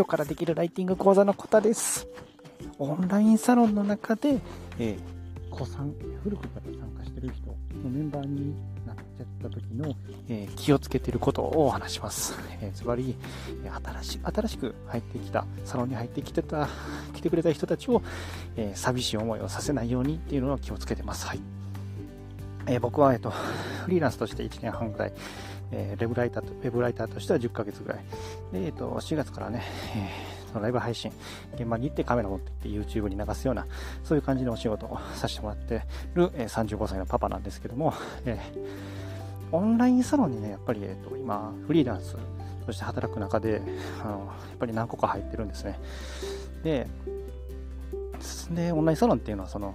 今日からできるライティング講座のコタです。オンラインサロンの中で、えー、子さん、古くから参加してる人のメンバーになっちゃった時の、えー、気をつけてることをお話します。えー、つまり、新し新しく入ってきた、サロンに入ってきてた、来てくれた人たちを、えー、寂しい思いをさせないようにっていうのを気をつけてます。はい。えー、僕は、えっと、フリーランスとして1年半ぐらい、えー、レブライターと、ウェブライターとしては10ヶ月ぐらい。で、えっ、ー、と、4月からね、えー、そのライブ配信、現場に行ってカメラ持って行って YouTube に流すような、そういう感じのお仕事をさせてもらってる、えー、35歳のパパなんですけども、えー、オンラインサロンにね、やっぱり、えっ、ー、と、今、フリーランスとして働く中で、あの、やっぱり何個か入ってるんですね。で、で、オンラインサロンっていうのは、その、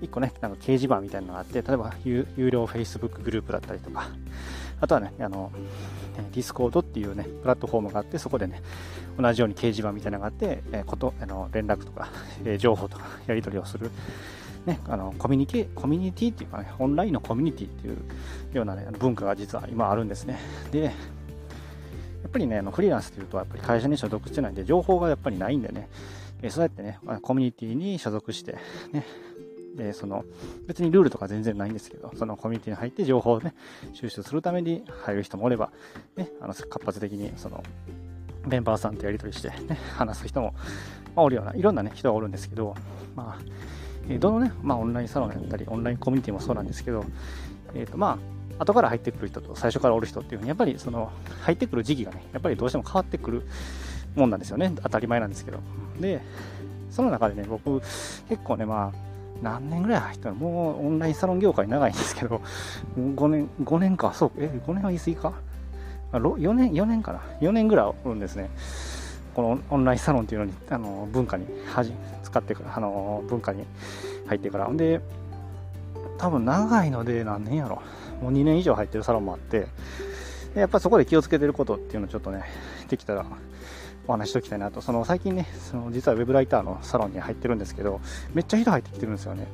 1個ね、なんか掲示板みたいなのがあって、例えば有料 Facebook グループだったりとか、あとはね、あの、ディスコードっていうね、プラットフォームがあって、そこでね、同じように掲示板みたいなのがあって、えー、こと、あの、連絡とか、えー、情報とか、やり取りをする、ね、あの、コミュニケ、コミュニティっていうかね、オンラインのコミュニティっていうようなね、文化が実は今あるんですね。で、やっぱりね、あのフリーランスというと、やっぱり会社に所属してないんで、情報がやっぱりないんでね、え、そうやってね、コミュニティに所属して、ね、えその、別にルールとか全然ないんですけど、そのコミュニティに入って情報をね、収集するために入る人もおれば、ね、あの、活発的に、その、メンバーさんとやり取りして、ね、話す人も、まあ、おるような、いろんなね、人がおるんですけど、まあ、えどのね、まあ、オンラインサロンやったり、オンラインコミュニティもそうなんですけど、えっ、ー、と、まあ、後から入ってくる人と最初からおる人っていうふうに、やっぱりその、入ってくる時期がね、やっぱりどうしても変わってくるもんなんですよね。当たり前なんですけど。で、その中でね、僕、結構ね、まあ、何年ぐらい入ったの？もうオンラインサロン業界長いんですけど、5年、5年か、そう、え、5年は言い過ぎか ?4 年、4年かな ?4 年ぐらいおるんですね。このオンラインサロンっていうのに、あの、文化に、はじ、使ってから、あの、文化に入ってから。で、多分長いので何年やろ。もう2年以上入ってるサロンもあって、やっぱそこで気をつけてることっていうのをちょっとね、できたらお話しときたいなと、その最近ね、その実はウェブライターのサロンに入ってるんですけど、めっちゃ人入ってきてるんですよね。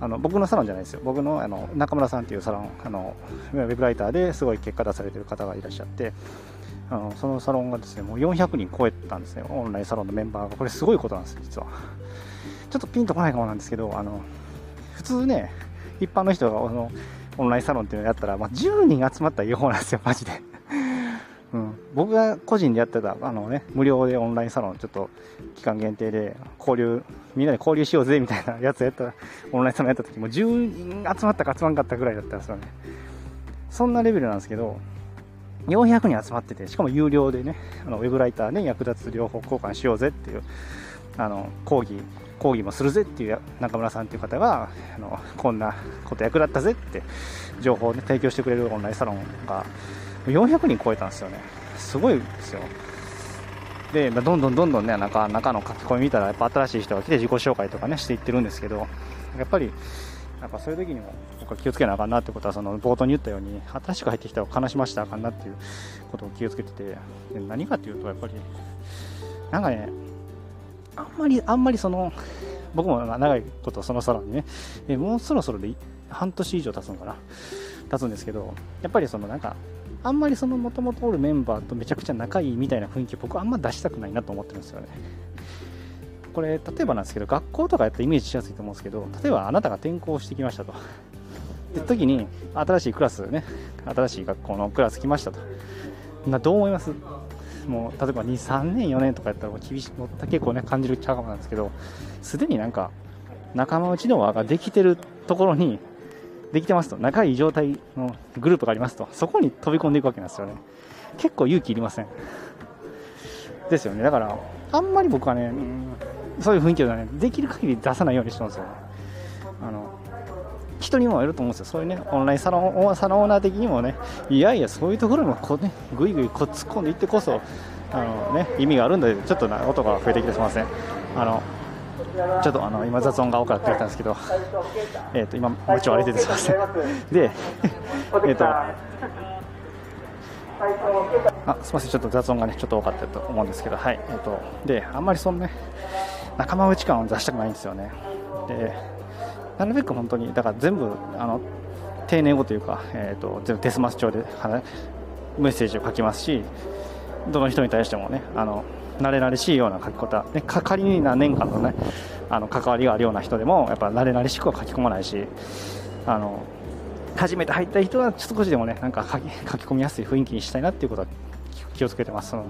あの僕のサロンじゃないですよ。僕のあの中村さんっていうサロン、あのウェブライターですごい結果出されてる方がいらっしゃって、あのそのサロンがですね、もう400人超えたんですね、オンラインサロンのメンバーが。これすごいことなんです、実は。ちょっとピンとこないかもなんですけど、あの普通ね、一般の人があのオンラインサロンっていうのやったら、まあ、10人集まったら違法なんですよ、マジで。うん、僕が個人でやってたあの、ね、無料でオンラインサロン、ちょっと期間限定で交流、みんなで交流しようぜみたいな やつやった、オンラインサロンやった時も10人集まったか集まんかったぐらいだったんですよね。そんなレベルなんですけど、400人集まってて、しかも有料でね、あのウェブライターね、役立つ情報交換しようぜっていう、あの講義、講義もするぜっていう中村さんっていう方が、あのこんなこと役立ったぜって情報を、ね、提供してくれるオンラインサロンが、400人超えたんですよね。すごいですよ。で、まあ、どんどんどんどんね、中中の書き込み見たら、やっぱ新しい人が来て自己紹介とかね、していってるんですけど、やっぱり、なんかそういう時にも僕は気をつけなあかんなってことは、その冒頭に言ったように、新しく入ってきたら悲しましたあかんなっていうことを気をつけてて、で何かっていうと、やっぱり、なんかね、あんまり、あんまりその、僕も長いことそのサロンにね、えもうそろそろで半年以上経つのかな、経つんですけど、やっぱりそのなんか、あんまりその元々おるメンバーとめちゃくちゃ仲いいみたいな雰囲気僕あんま出したくないなと思ってるんですよね。これ、例えばなんですけど、学校とかやったらイメージしやすいと思うんですけど、例えばあなたが転校してきましたと。で、時に、新しいクラスね、新しい学校のクラス来ましたと。などう思います？もう、例えば2、3年、4年とかやったら厳しい、もう結構ね、感じるちゃうかもなんですけど、すでになんか、仲間内の輪ができてるところに、できてますと、仲いい状態のグループがありますと、そこに飛び込んでいくわけなんですよね。結構勇気いりません。ですよね。だから、あんまり僕はね、そういう雰囲気ではね、できる限り出さないようにしてますよね。あの、人にもよると思うんですよ。そういうね、オンラインサロン、サロンオーナー的にもね、いやいや、そういうところにもこうね、ぐいぐいこ突っ込んでいってこそ、あのね、意味があるんで、ちょっとな音が増えてきてすみません。あの、ちょっとあの今雑音が多かったんですけど、えー、と今、街を歩いててすみません。で、えっ、と、あすみません、ちょっと雑音がね、ちょっと多かったと思うんですけど、はい、えっ、ー、と、で、あんまりそのね、仲間内感を出したくないんですよね。で、なるべく本当に、だから全部、あの、丁寧語というか、えっ、ー、と、全部デスマス調でメッセージを書きますし、どの人に対してもね、あの、慣れ慣れしいような書き方、ね、か仮に何年間のね、あの、関わりがあるような人でも、やっぱ慣れ慣れしくは書き込まないし、あの、初めて入った人は少しでもね、なんか書き込みやすい雰囲気にしたいなっていうことは気をつけてます。その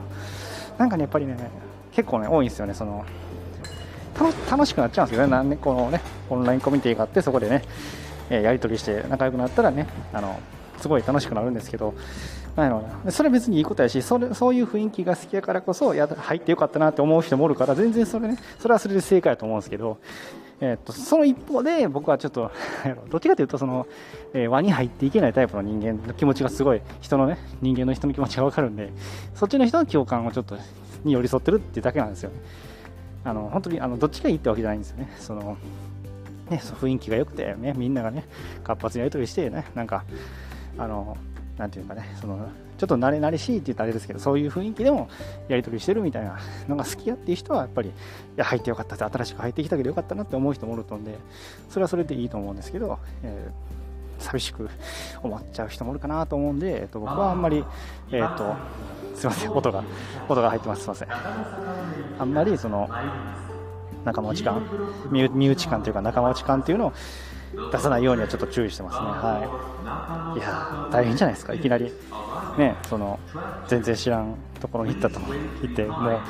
なんかね、やっぱりね、結構ね、多いんですよね、その、楽しくなっちゃうんですけどね、なんでこのね、オンラインコミュニティがあって、そこでね、えやり取りして仲良くなったらね、あの、すごい楽しくなるんですけど、なんやろうな。それは別にいいことやしそれそういう雰囲気が好きやからこそや入ってよかったなって思う人もおるから全然それねそれはそれで正解だと思うんですけど、えー、っとその一方で僕はちょっとどっちかというとその、えー、輪に入っていけないタイプの人間の気持ちがすごい人のね人間の人の気持ちが分かるんでそっちの人の共感をちょっとに寄り添ってるっていうだけなんですよね。あの本当にあのどっちがいいってわけじゃないんですよね。そのね、雰囲気が良くて、ね、みんながね活発にやり取りしてねなんかあのなんていうかね、その、ちょっと慣れ慣れしいって言ったらあれですけど、そういう雰囲気でもやり取りしてるみたいなのが好きやっていう人は、やっぱり、いや、入ってよかったって、新しく入ってきたけどよかったなって思う人もおると思うんで、それはそれでいいと思うんですけど、えー、寂しく思っちゃう人もおるかなと思うんで、えっと、僕はあんまり、えっ、と、すいません、音が、音が入ってます、すいません。あんまり、その、仲間内感、身内感というか仲間内感っていうのを出さないようにはちょっと注意してますね。はい。いや、大変じゃないですか。いきなり、ね、その、全然知らんところに行ったと言って、もう、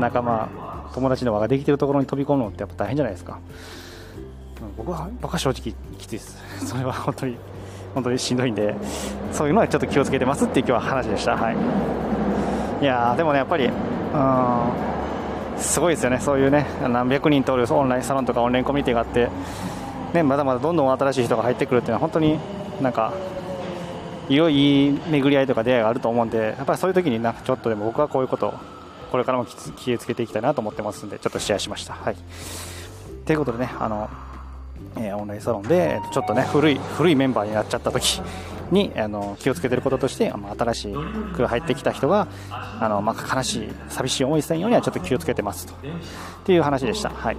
仲間、友達の輪ができてるところに飛び込むのってやっぱ大変じゃないですか。僕は、僕は正直きついです。それは本当に、本当にしんどいんで、そういうのはちょっと気をつけてますっていう今日は話でした。はい。いやでもね、やっぱり、うん、すごいですよね、そういうね、何百人通るオンラインサロンとかオンラインコミュニティがあって、ね、まだまだどんどん新しい人が入ってくるっていうのは本当になんかいろい巡り合いとか出会いがあると思うんでやっぱりそういう時になちょっとでも僕はこういうことをこれからも気をつけていきたいなと思ってますんでちょっとシェアしました。はい、ということでねあの、えー、オンラインサロンでちょっとね古い古いメンバーになっちゃった時にあの気をつけてることとしてあ新しく入ってきた人があの、まあ、悲しい寂しい思いせんようにはちょっと気をつけてますとっていう話でした。はい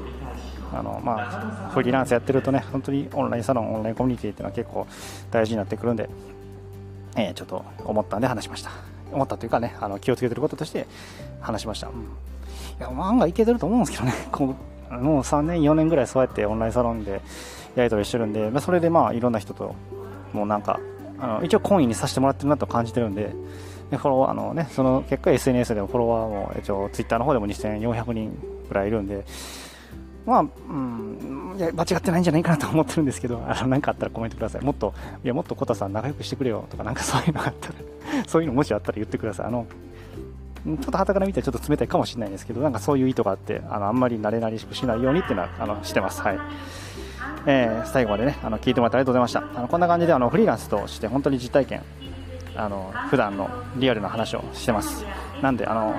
あのまあ、フリーランスやってるとね、本当にオンラインサロン、オンラインコミュニティっていうのは結構大事になってくるんで、えー、ちょっと思ったんで話しました。思ったというかね、あの気をつけてることとして話しました。うん、いや、案外いけてると思うんですけどね、こうもう3年、4年ぐらいそうやってオンラインサロンでやり取りしてるんで、まあ、それでまあいろんな人と、もうなんか、あの一応懇意にさせてもらってるなと感じてるんで、でフォロワーのね、その結果 SNS でもフォロワーも一応 Twitter の方でも2400人ぐらいいるんで、まあ、うん、いや間違ってないんじゃないかなと思ってるんですけど、あの、なんかあったらコメントください。もっと、いや、もっとコタさん仲良くしてくれよとか、なんかそういうのがあったら、そういうのもしあったら言ってください。あの、ちょっと旗から見てちょっと冷たいかもしれないんですけど、なんかそういう意図があって、あの、あんまり慣れ慣れしくしないようにっていうのは、あの、してます。はい。えー、最後までね、あの、聞いてもらってありがとうございました。あの、こんな感じで、あの、フリーランスとして本当に実体験、あの、普段のリアルな話をしてます。なんで、あの、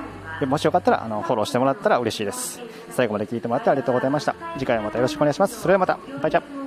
もしよかったら、あの、フォローしてもらったら嬉しいです。最後まで聞いてもらってありがとうございました。次回もまたよろしくお願いします。それではまた。バイチャ